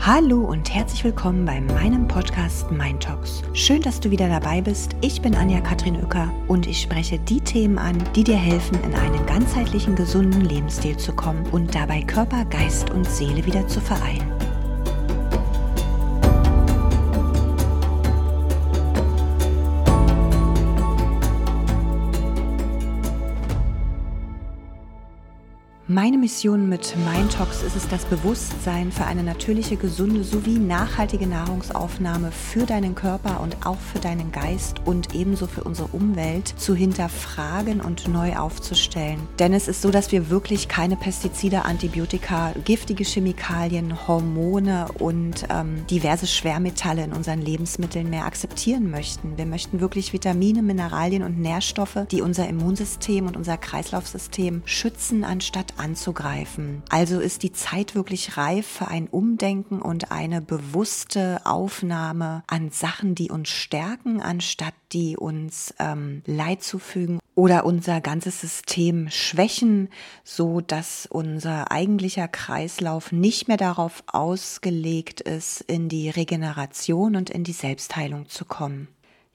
Hallo und herzlich willkommen bei meinem Podcast Mind Talks. Schön, dass du wieder dabei bist. Ich bin Anja Katrin Uecker und ich spreche die Themen an, die dir helfen, in einen ganzheitlichen, gesunden Lebensstil zu kommen und dabei Körper, Geist und Seele wieder zu vereinen. Meine Mission mit MindTalks ist es, das Bewusstsein für eine natürliche, gesunde sowie nachhaltige Nahrungsaufnahme für deinen Körper und auch für deinen Geist und ebenso für unsere Umwelt zu hinterfragen und neu aufzustellen. Denn es ist so, dass wir wirklich keine Pestizide, Antibiotika, giftige Chemikalien, Hormone und ähm, diverse Schwermetalle in unseren Lebensmitteln mehr akzeptieren möchten. Wir möchten wirklich Vitamine, Mineralien und Nährstoffe, die unser Immunsystem und unser Kreislaufsystem schützen, anstatt anzugreifen. Also ist die Zeit wirklich reif für ein Umdenken und eine bewusste Aufnahme an Sachen, die uns stärken, anstatt die uns ähm, Leid zufügen oder unser ganzes System schwächen, so dass unser eigentlicher Kreislauf nicht mehr darauf ausgelegt ist, in die Regeneration und in die Selbstheilung zu kommen.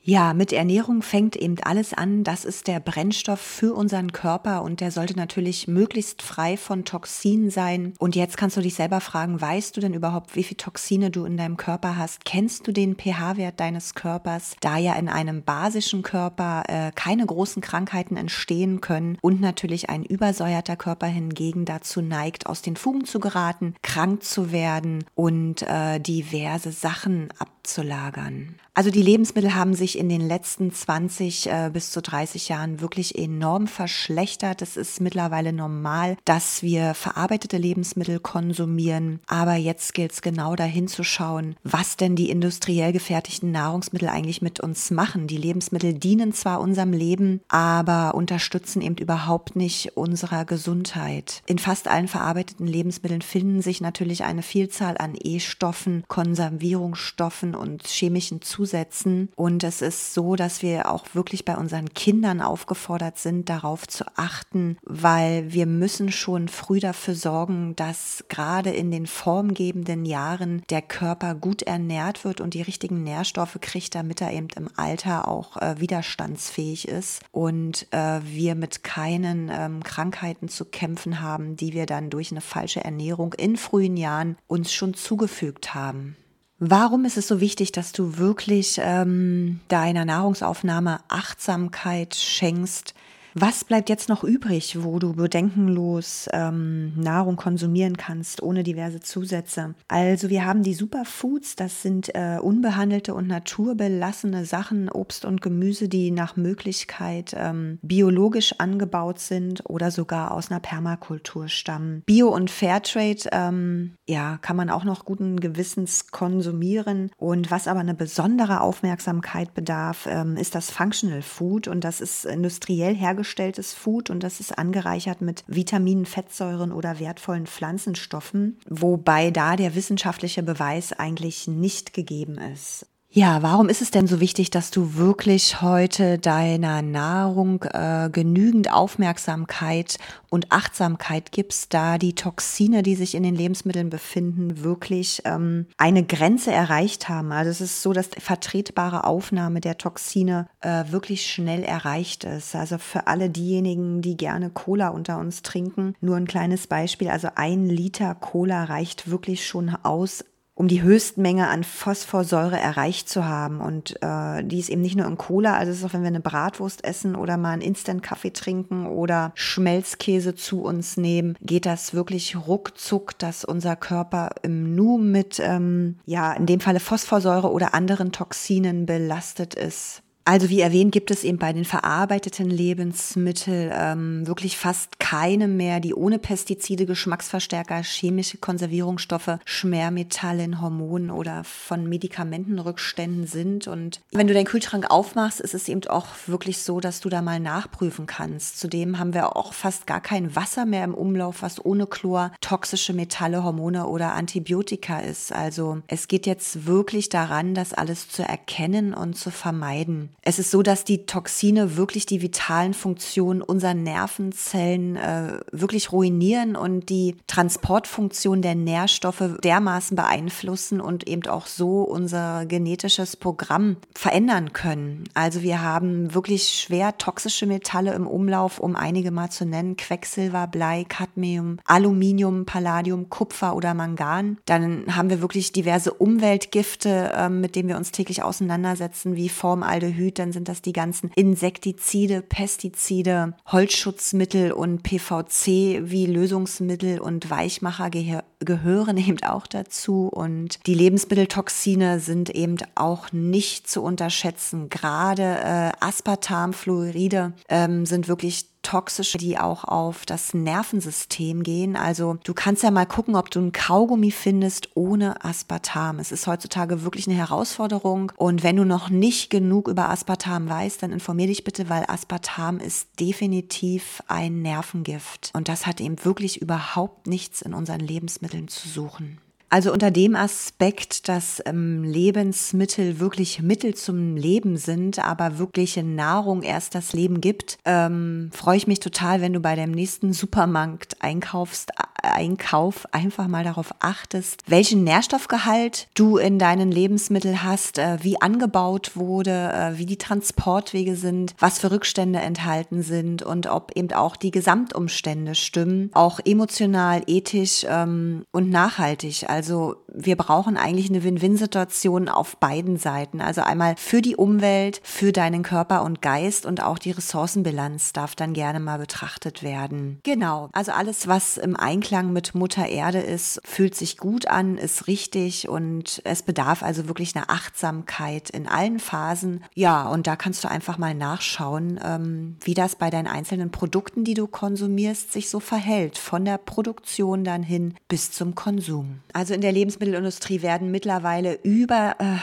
Ja, mit Ernährung fängt eben alles an. Das ist der Brennstoff für unseren Körper und der sollte natürlich möglichst frei von Toxinen sein. Und jetzt kannst du dich selber fragen, weißt du denn überhaupt, wie viel Toxine du in deinem Körper hast? Kennst du den pH-Wert deines Körpers? Da ja in einem basischen Körper äh, keine großen Krankheiten entstehen können und natürlich ein übersäuerter Körper hingegen dazu neigt, aus den Fugen zu geraten, krank zu werden und äh, diverse Sachen abzulagern. Also die Lebensmittel haben sich in den letzten 20 äh, bis zu 30 Jahren wirklich enorm verschlechtert. Es ist mittlerweile normal, dass wir verarbeitete Lebensmittel konsumieren. Aber jetzt gilt es genau dahin zu schauen, was denn die industriell gefertigten Nahrungsmittel eigentlich mit uns machen. Die Lebensmittel dienen zwar unserem Leben, aber unterstützen eben überhaupt nicht unserer Gesundheit. In fast allen verarbeiteten Lebensmitteln finden sich natürlich eine Vielzahl an E-Stoffen, Konservierungsstoffen und chemischen Zusätzen. Und es ist so, dass wir auch wirklich bei unseren Kindern aufgefordert sind, darauf zu achten, weil wir müssen schon früh dafür sorgen, dass gerade in den formgebenden Jahren der Körper gut ernährt wird und die richtigen Nährstoffe kriegt, damit er eben im Alter auch äh, widerstandsfähig ist und äh, wir mit keinen ähm, Krankheiten zu kämpfen haben, die wir dann durch eine falsche Ernährung in frühen Jahren uns schon zugefügt haben. Warum ist es so wichtig, dass du wirklich ähm, deiner Nahrungsaufnahme Achtsamkeit schenkst? Was bleibt jetzt noch übrig, wo du bedenkenlos ähm, Nahrung konsumieren kannst, ohne diverse Zusätze? Also wir haben die Superfoods, das sind äh, unbehandelte und naturbelassene Sachen, Obst und Gemüse, die nach Möglichkeit ähm, biologisch angebaut sind oder sogar aus einer Permakultur stammen. Bio und Fairtrade, ähm, ja, kann man auch noch guten Gewissens konsumieren. Und was aber eine besondere Aufmerksamkeit bedarf, ähm, ist das Functional Food und das ist industriell hergestellt hergestelltes Food und das ist angereichert mit Vitaminen, Fettsäuren oder wertvollen Pflanzenstoffen, wobei da der wissenschaftliche Beweis eigentlich nicht gegeben ist. Ja, warum ist es denn so wichtig, dass du wirklich heute deiner Nahrung äh, genügend Aufmerksamkeit und Achtsamkeit gibst, da die Toxine, die sich in den Lebensmitteln befinden, wirklich ähm, eine Grenze erreicht haben? Also es ist so, dass vertretbare Aufnahme der Toxine äh, wirklich schnell erreicht ist. Also für alle diejenigen, die gerne Cola unter uns trinken, nur ein kleines Beispiel. Also ein Liter Cola reicht wirklich schon aus, um die Höchstmenge an Phosphorsäure erreicht zu haben. Und äh, die ist eben nicht nur in Cola, also es ist auch, wenn wir eine Bratwurst essen oder mal einen Instant-Kaffee trinken oder Schmelzkäse zu uns nehmen, geht das wirklich ruckzuck, dass unser Körper im Nu mit, ähm, ja, in dem Falle Phosphorsäure oder anderen Toxinen belastet ist. Also wie erwähnt, gibt es eben bei den verarbeiteten Lebensmitteln ähm, wirklich fast keine mehr, die ohne Pestizide, Geschmacksverstärker, chemische Konservierungsstoffe, Schmermetalle in Hormonen oder von Medikamentenrückständen sind. Und wenn du deinen Kühlschrank aufmachst, ist es eben auch wirklich so, dass du da mal nachprüfen kannst. Zudem haben wir auch fast gar kein Wasser mehr im Umlauf, was ohne Chlor toxische Metalle, Hormone oder Antibiotika ist. Also es geht jetzt wirklich daran, das alles zu erkennen und zu vermeiden. Es ist so, dass die Toxine wirklich die vitalen Funktionen unserer Nervenzellen äh, wirklich ruinieren und die Transportfunktion der Nährstoffe dermaßen beeinflussen und eben auch so unser genetisches Programm verändern können. Also wir haben wirklich schwer toxische Metalle im Umlauf, um einige mal zu nennen. Quecksilber, Blei, Cadmium, Aluminium, Palladium, Kupfer oder Mangan. Dann haben wir wirklich diverse Umweltgifte, äh, mit denen wir uns täglich auseinandersetzen, wie Formaldehyd. Dann sind das die ganzen Insektizide, Pestizide, Holzschutzmittel und PVC wie Lösungsmittel und Weichmacher gehören eben auch dazu. Und die Lebensmitteltoxine sind eben auch nicht zu unterschätzen. Gerade äh, Aspartam, Fluoride ähm, sind wirklich toxische, die auch auf das Nervensystem gehen. Also du kannst ja mal gucken, ob du ein Kaugummi findest ohne Aspartam. Es ist heutzutage wirklich eine Herausforderung. Und wenn du noch nicht genug über Aspartam weißt, dann informier dich bitte, weil Aspartam ist definitiv ein Nervengift. Und das hat eben wirklich überhaupt nichts in unseren Lebensmitteln zu suchen. Also unter dem Aspekt, dass ähm, Lebensmittel wirklich Mittel zum Leben sind, aber wirkliche Nahrung erst das Leben gibt, ähm, freue ich mich total, wenn du bei deinem nächsten Supermarkt einkaufst, Einkauf einfach mal darauf achtest, welchen Nährstoffgehalt du in deinen Lebensmitteln hast, äh, wie angebaut wurde, äh, wie die Transportwege sind, was für Rückstände enthalten sind und ob eben auch die Gesamtumstände stimmen, auch emotional, ethisch ähm, und nachhaltig. Also also wir brauchen eigentlich eine Win-Win-Situation auf beiden Seiten. Also einmal für die Umwelt, für deinen Körper und Geist und auch die Ressourcenbilanz darf dann gerne mal betrachtet werden. Genau. Also alles, was im Einklang mit Mutter Erde ist, fühlt sich gut an, ist richtig und es bedarf also wirklich einer Achtsamkeit in allen Phasen. Ja, und da kannst du einfach mal nachschauen, ähm, wie das bei deinen einzelnen Produkten, die du konsumierst, sich so verhält. Von der Produktion dann hin bis zum Konsum. Also also in der Lebensmittelindustrie werden mittlerweile über äh,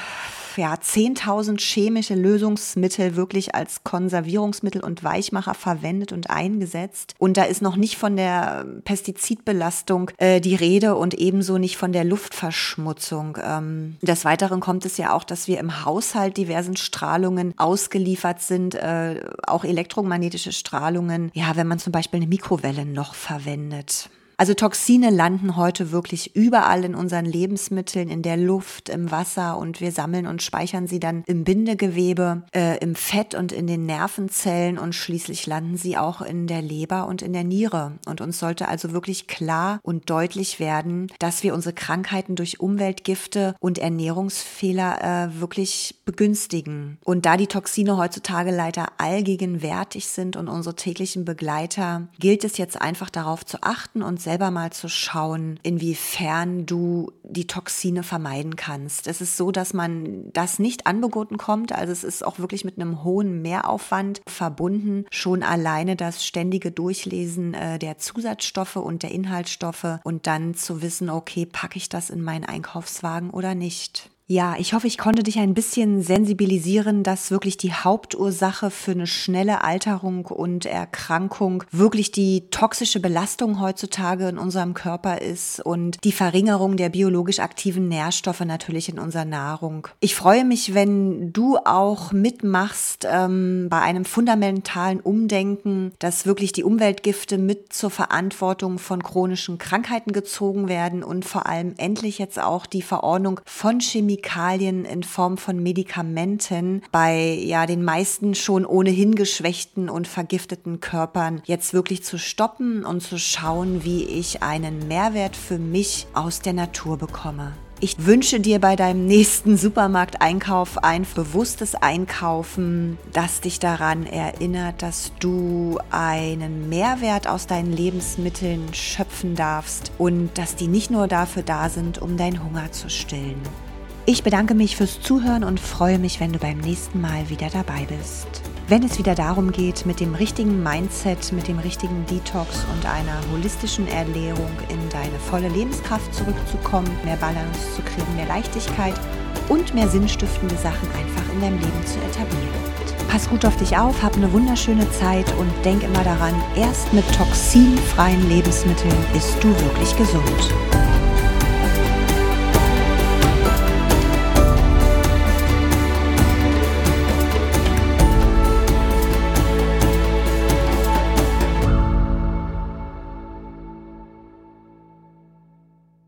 ja, 10.000 chemische Lösungsmittel wirklich als Konservierungsmittel und Weichmacher verwendet und eingesetzt. Und da ist noch nicht von der Pestizidbelastung äh, die Rede und ebenso nicht von der Luftverschmutzung. Ähm, des Weiteren kommt es ja auch, dass wir im Haushalt diversen Strahlungen ausgeliefert sind, äh, auch elektromagnetische Strahlungen. Ja, wenn man zum Beispiel eine Mikrowelle noch verwendet. Also Toxine landen heute wirklich überall in unseren Lebensmitteln, in der Luft, im Wasser und wir sammeln und speichern sie dann im Bindegewebe, äh, im Fett und in den Nervenzellen und schließlich landen sie auch in der Leber und in der Niere. Und uns sollte also wirklich klar und deutlich werden, dass wir unsere Krankheiten durch Umweltgifte und Ernährungsfehler äh, wirklich begünstigen. Und da die Toxine heutzutage leider allgegenwärtig sind und unsere täglichen Begleiter, gilt es jetzt einfach darauf zu achten und selber mal zu schauen, inwiefern du die Toxine vermeiden kannst. Es ist so, dass man das nicht angeboten kommt. Also es ist auch wirklich mit einem hohen Mehraufwand verbunden. Schon alleine das ständige Durchlesen äh, der Zusatzstoffe und der Inhaltsstoffe und dann zu wissen, okay, packe ich das in meinen Einkaufswagen oder nicht. Ja, ich hoffe, ich konnte dich ein bisschen sensibilisieren, dass wirklich die Hauptursache für eine schnelle Alterung und Erkrankung wirklich die toxische Belastung heutzutage in unserem Körper ist und die Verringerung der biologisch aktiven Nährstoffe natürlich in unserer Nahrung. Ich freue mich, wenn du auch mitmachst ähm, bei einem fundamentalen Umdenken, dass wirklich die Umweltgifte mit zur Verantwortung von chronischen Krankheiten gezogen werden und vor allem endlich jetzt auch die Verordnung von Chemie Chemikalien in Form von Medikamenten bei ja den meisten schon ohnehin geschwächten und vergifteten Körpern jetzt wirklich zu stoppen und zu schauen, wie ich einen Mehrwert für mich aus der Natur bekomme. Ich wünsche dir bei deinem nächsten Supermarkteinkauf ein bewusstes Einkaufen, das dich daran erinnert, dass du einen Mehrwert aus deinen Lebensmitteln schöpfen darfst und dass die nicht nur dafür da sind, um deinen Hunger zu stillen. Ich bedanke mich fürs Zuhören und freue mich, wenn du beim nächsten Mal wieder dabei bist. Wenn es wieder darum geht, mit dem richtigen Mindset, mit dem richtigen Detox und einer holistischen Ernährung in deine volle Lebenskraft zurückzukommen, mehr Balance zu kriegen, mehr Leichtigkeit und mehr sinnstiftende Sachen einfach in deinem Leben zu etablieren. Pass gut auf dich auf, hab eine wunderschöne Zeit und denk immer daran, erst mit toxinfreien Lebensmitteln bist du wirklich gesund.